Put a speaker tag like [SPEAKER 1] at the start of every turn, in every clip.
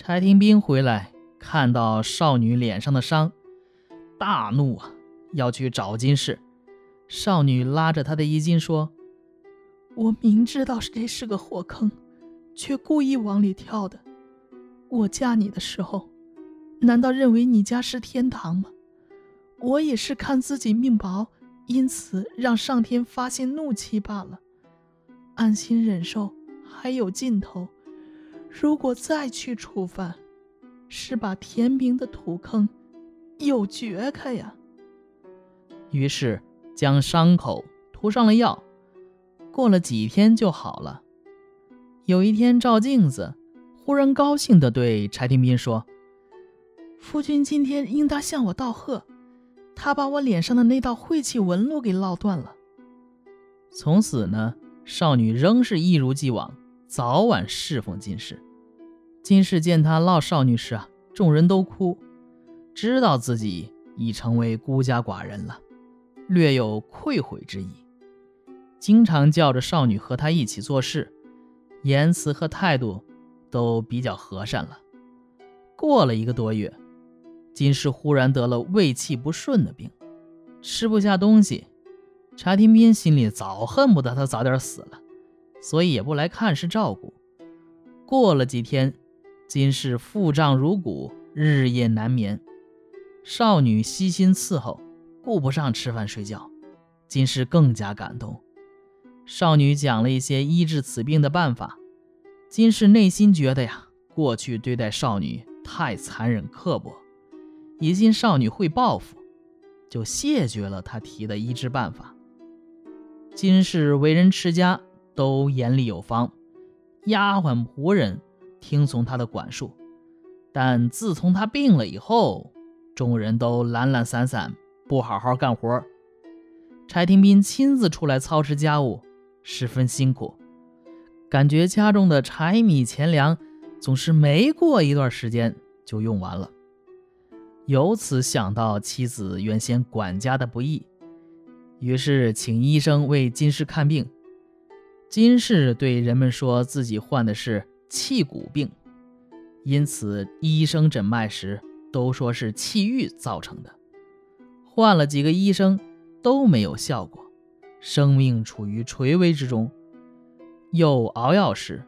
[SPEAKER 1] 柴廷斌回来，看到少女脸上的伤，大怒啊，要去找金氏。少女拉着他的衣襟说：“
[SPEAKER 2] 我明知道这是个火坑，却故意往里跳的。我嫁你的时候，难道认为你家是天堂吗？我也是看自己命薄，因此让上天发泄怒气罢了。安心忍受还有尽头。如果再去触犯，是把天平的土坑又掘开呀。”
[SPEAKER 1] 于是。将伤口涂上了药，过了几天就好了。有一天照镜子，忽然高兴地对柴廷斌说：“
[SPEAKER 2] 夫君今天应当向我道贺，他把我脸上的那道晦气纹路给烙断了。”
[SPEAKER 1] 从此呢，少女仍是一如既往，早晚侍奉金氏。金氏见她唠少女时啊，众人都哭，知道自己已成为孤家寡人了。略有愧悔之意，经常叫着少女和他一起做事，言辞和态度都比较和善了。过了一个多月，金氏忽然得了胃气不顺的病，吃不下东西。查廷斌心里早恨不得他早点死了，所以也不来看视照顾。过了几天，金氏腹胀如鼓，日夜难眠，少女悉心伺候。顾不上吃饭睡觉，金氏更加感动。少女讲了一些医治此病的办法，金氏内心觉得呀，过去对待少女太残忍刻薄，疑心少女会报复，就谢绝了他提的医治办法。金氏为人持家，都严厉有方，丫鬟仆人听从他的管束，但自从他病了以后，众人都懒懒散散。不好好干活，柴廷斌亲自出来操持家务，十分辛苦。感觉家中的柴米钱粮总是没过一段时间就用完了，由此想到妻子原先管家的不易，于是请医生为金氏看病。金氏对人们说自己患的是气骨病，因此医生诊脉时都说是气郁造成的。换了几个医生都没有效果，生命处于垂危之中。又熬药时，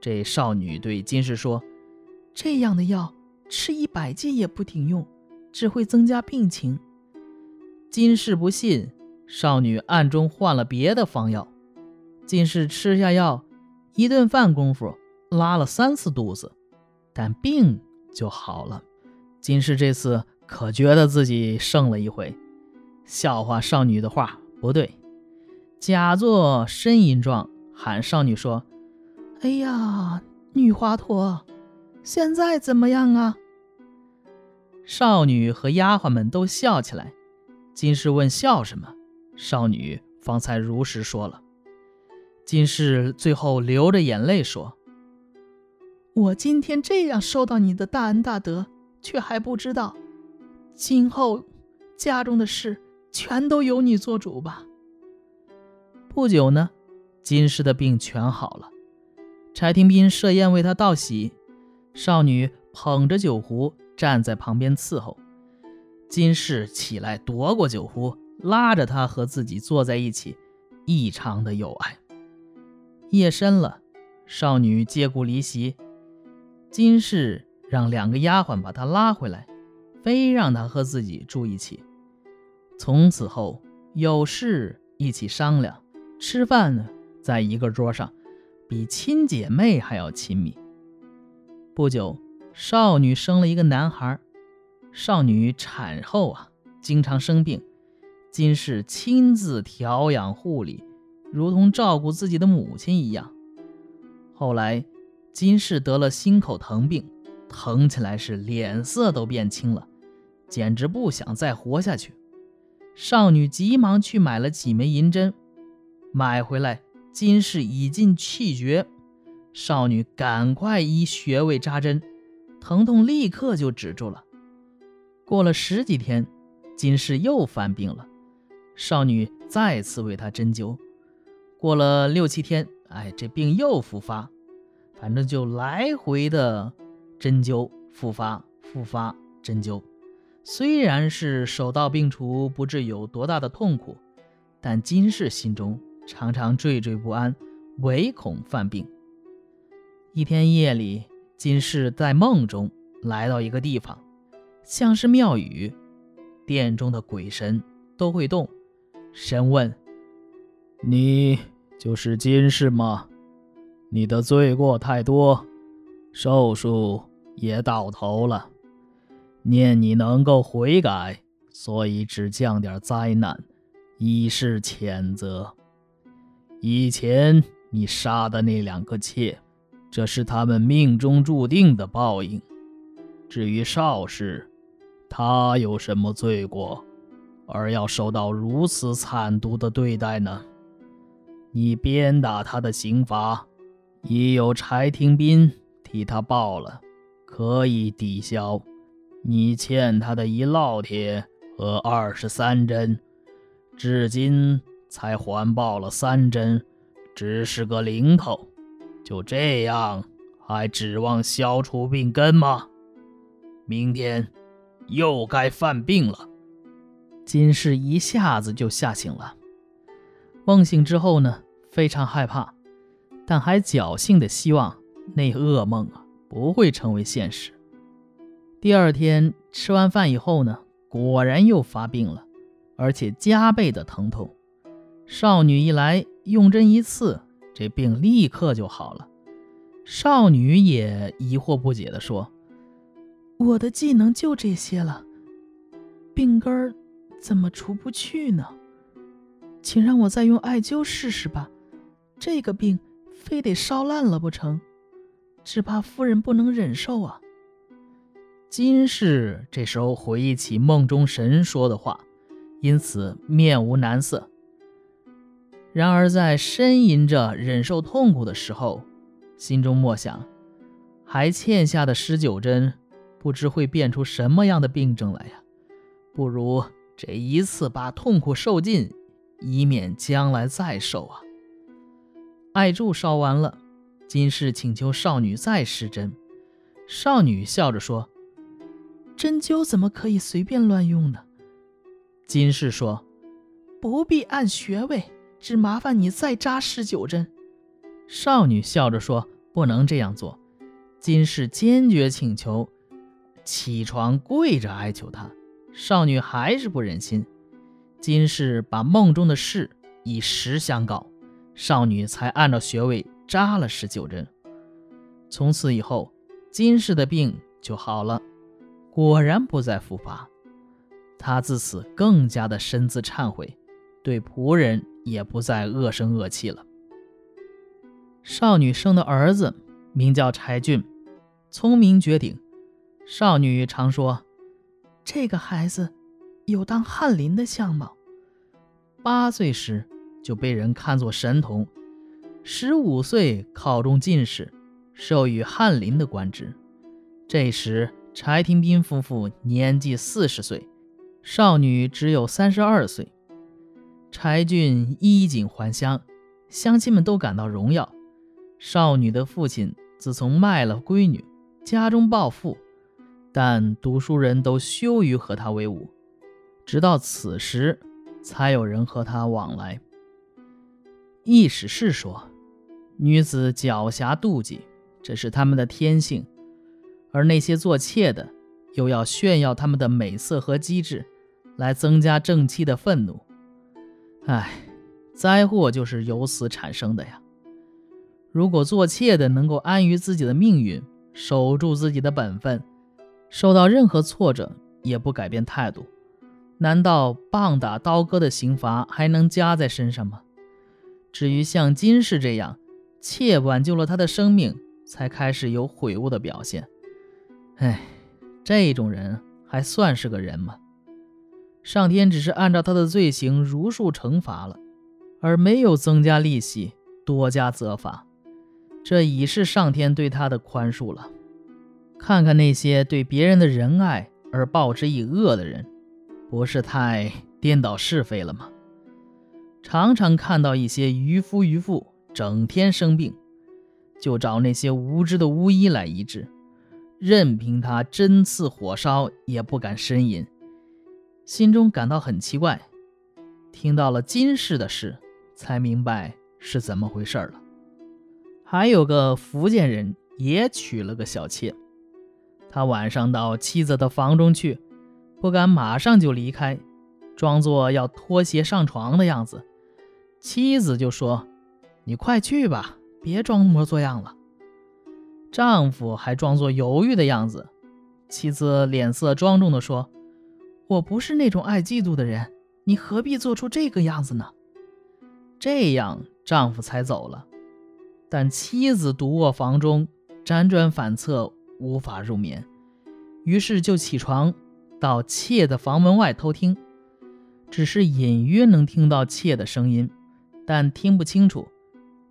[SPEAKER 1] 这少女对金氏说：“
[SPEAKER 2] 这样的药吃一百剂也不顶用，只会增加病情。”
[SPEAKER 1] 金氏不信，少女暗中换了别的方药。金氏吃下药，一顿饭功夫拉了三次肚子，但病就好了。金氏这次。可觉得自己胜了一回，笑话少女的话不对，假作呻吟状喊少女说：“
[SPEAKER 2] 哎呀，女华佗，现在怎么样啊？”
[SPEAKER 1] 少女和丫鬟们都笑起来。金氏问笑什么，少女方才如实说了。金氏最后流着眼泪说：“
[SPEAKER 2] 我今天这样受到你的大恩大德，却还不知道。”今后家中的事全都由你做主吧。
[SPEAKER 1] 不久呢，金氏的病全好了。柴廷斌设宴为他道喜，少女捧着酒壶站在旁边伺候。金氏起来夺过酒壶，拉着他和自己坐在一起，异常的有爱。夜深了，少女借故离席，金氏让两个丫鬟把她拉回来。非让他和自己住一起。从此后，有事一起商量，吃饭呢，在一个桌上，比亲姐妹还要亲密。不久，少女生了一个男孩。少女产后啊，经常生病，金氏亲自调养护理，如同照顾自己的母亲一样。后来，金氏得了心口疼病，疼起来是脸色都变青了。简直不想再活下去。少女急忙去买了几枚银针，买回来，金氏已尽气绝。少女赶快依穴位扎针，疼痛立刻就止住了。过了十几天，金氏又犯病了，少女再次为她针灸。过了六七天，哎，这病又复发，反正就来回的针灸，复发，复发，针灸。虽然是手到病除，不知有多大的痛苦，但金氏心中常常惴惴不安，唯恐犯病。一天夜里，金氏在梦中来到一个地方，像是庙宇，殿中的鬼神都会动。神问：“你就是金氏吗？你的罪过太多，寿数也到头了。”念你能够悔改，所以只降点灾难，以示谴责。以前你杀的那两个妾，这是他们命中注定的报应。至于邵氏，他有什么罪过，而要受到如此惨毒的对待呢？你鞭打他的刑罚，已有柴廷斌替他报了，可以抵消。你欠他的一烙铁和二十三针，至今才还报了三针，只是个零头。就这样，还指望消除病根吗？明天又该犯病了。金氏一下子就吓醒了。梦醒之后呢，非常害怕，但还侥幸的希望那噩梦啊不会成为现实。第二天吃完饭以后呢，果然又发病了，而且加倍的疼痛。少女一来，用针一刺，这病立刻就好了。少女也疑惑不解地说：“
[SPEAKER 2] 我的技能就这些了，病根儿怎么除不去呢？请让我再用艾灸试试吧。这个病非得烧烂了不成？只怕夫人不能忍受啊。”
[SPEAKER 1] 金氏这时候回忆起梦中神说的话，因此面无难色。然而在呻吟着忍受痛苦的时候，心中默想：还欠下的十九针，不知会变出什么样的病症来呀？不如这一次把痛苦受尽，以免将来再受啊！艾柱烧完了，金氏请求少女再施针，少女笑着说。
[SPEAKER 2] 针灸怎么可以随便乱用呢？
[SPEAKER 1] 金氏说：“
[SPEAKER 2] 不必按穴位，只麻烦你再扎十九针。”
[SPEAKER 1] 少女笑着说：“不能这样做。”金氏坚决请求，起床跪着哀求她。少女还是不忍心。金氏把梦中的事以实相告，少女才按照穴位扎了十九针。从此以后，金氏的病就好了。果然不再复发，他自此更加的深自忏悔，对仆人也不再恶声恶气了。少女生的儿子名叫柴俊，聪明绝顶。少女常说，
[SPEAKER 2] 这个孩子有当翰林的相貌。
[SPEAKER 1] 八岁时就被人看作神童，十五岁考中进士，授予翰林的官职。这时。柴廷斌夫妇年纪四十岁，少女只有三十二岁。柴俊衣锦还乡，乡亲们都感到荣耀。少女的父亲自从卖了闺女，家中暴富，但读书人都羞于和他为伍。直到此时，才有人和他往来。易史是说，女子狡黠妒忌，这是他们的天性。而那些做妾的，又要炫耀他们的美色和机智，来增加正妻的愤怒。唉，灾祸就是由此产生的呀。如果做妾的能够安于自己的命运，守住自己的本分，受到任何挫折也不改变态度，难道棒打刀割的刑罚还能加在身上吗？至于像金氏这样，妾挽救了他的生命，才开始有悔悟的表现。哎，这种人还算是个人吗？上天只是按照他的罪行如数惩罚了，而没有增加利息、多加责罚，这已是上天对他的宽恕了。看看那些对别人的仁爱而报之以恶的人，不是太颠倒是非了吗？常常看到一些渔夫渔妇整天生病，就找那些无知的巫医来医治。任凭他针刺火烧也不敢呻吟，心中感到很奇怪。听到了金氏的事，才明白是怎么回事了。还有个福建人也娶了个小妾，他晚上到妻子的房中去，不敢马上就离开，装作要脱鞋上床的样子。妻子就说：“你快去吧，别装模作样了。”丈夫还装作犹豫的样子。妻子脸色庄重地说：“我不是那种爱嫉妒的人，你何必做出这个样子呢？”这样，丈夫才走了。但妻子独卧房中，辗转反侧，无法入眠，于是就起床到妾的房门外偷听，只是隐约能听到妾的声音。但听不清楚，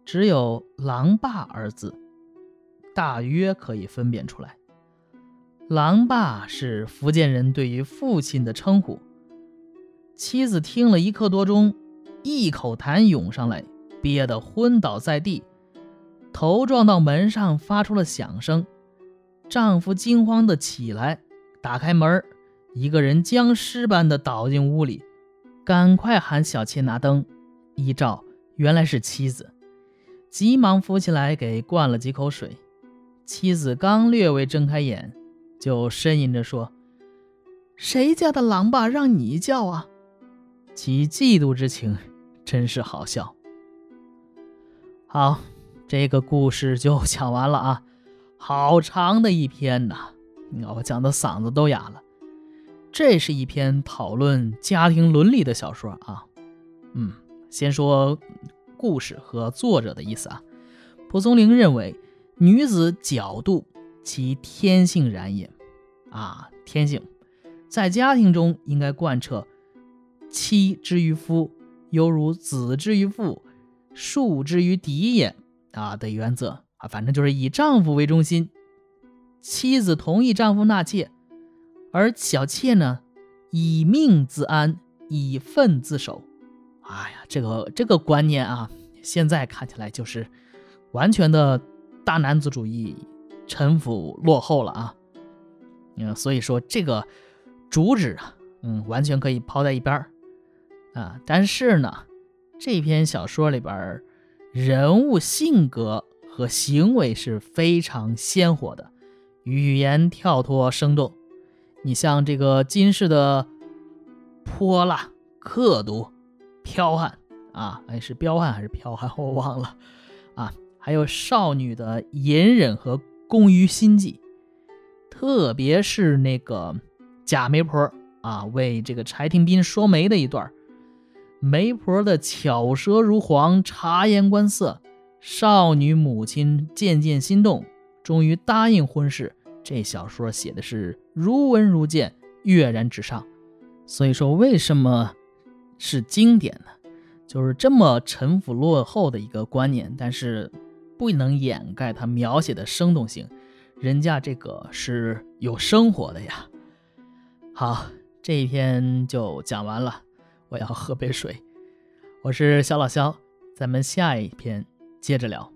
[SPEAKER 1] 只有“狼爸”二字，大约可以分辨出来。狼爸是福建人对于父亲的称呼。妻子听了一刻多钟，一口痰涌上来，憋得昏倒在地，头撞到门上，发出了响声。丈夫惊慌地起来，打开门，一个人僵尸般的倒进屋里，赶快喊小妾拿灯，一照。原来是妻子，急忙扶起来给灌了几口水。妻子刚略微睁开眼，就呻吟着说：“
[SPEAKER 2] 谁家的狼爸，让你叫啊？”
[SPEAKER 1] 其嫉妒之情真是好笑。好，这个故事就讲完了啊，好长的一篇呐，我讲的嗓子都哑了。这是一篇讨论家庭伦理的小说啊，嗯。先说故事和作者的意思啊。蒲松龄认为，女子角度其天性然也啊，天性在家庭中应该贯彻妻之于夫，犹如子之于父，庶之于嫡也啊的原则啊，反正就是以丈夫为中心，妻子同意丈夫纳妾，而小妾呢，以命自安，以愤自守。哎呀，这个这个观念啊，现在看起来就是完全的大男子主义、陈腐落后了啊。嗯，所以说这个主旨啊，嗯，完全可以抛在一边儿啊。但是呢，这篇小说里边人物性格和行为是非常鲜活的，语言跳脱生动。你像这个金氏的泼辣刻毒。剽悍啊，哎，是彪悍还是剽悍？我忘了啊。还有少女的隐忍和攻于心计，特别是那个贾媒婆啊，为这个柴廷斌说媒的一段，媒婆的巧舌如簧，察言观色，少女母亲渐渐心动，终于答应婚事。这小说写的是如闻如见，跃然纸上。所以说，为什么？是经典的，就是这么陈腐落后的一个观念，但是不能掩盖它描写的生动性。人家这个是有生活的呀。好，这一篇就讲完了，我要喝杯水。我是肖老肖，咱们下一篇接着聊。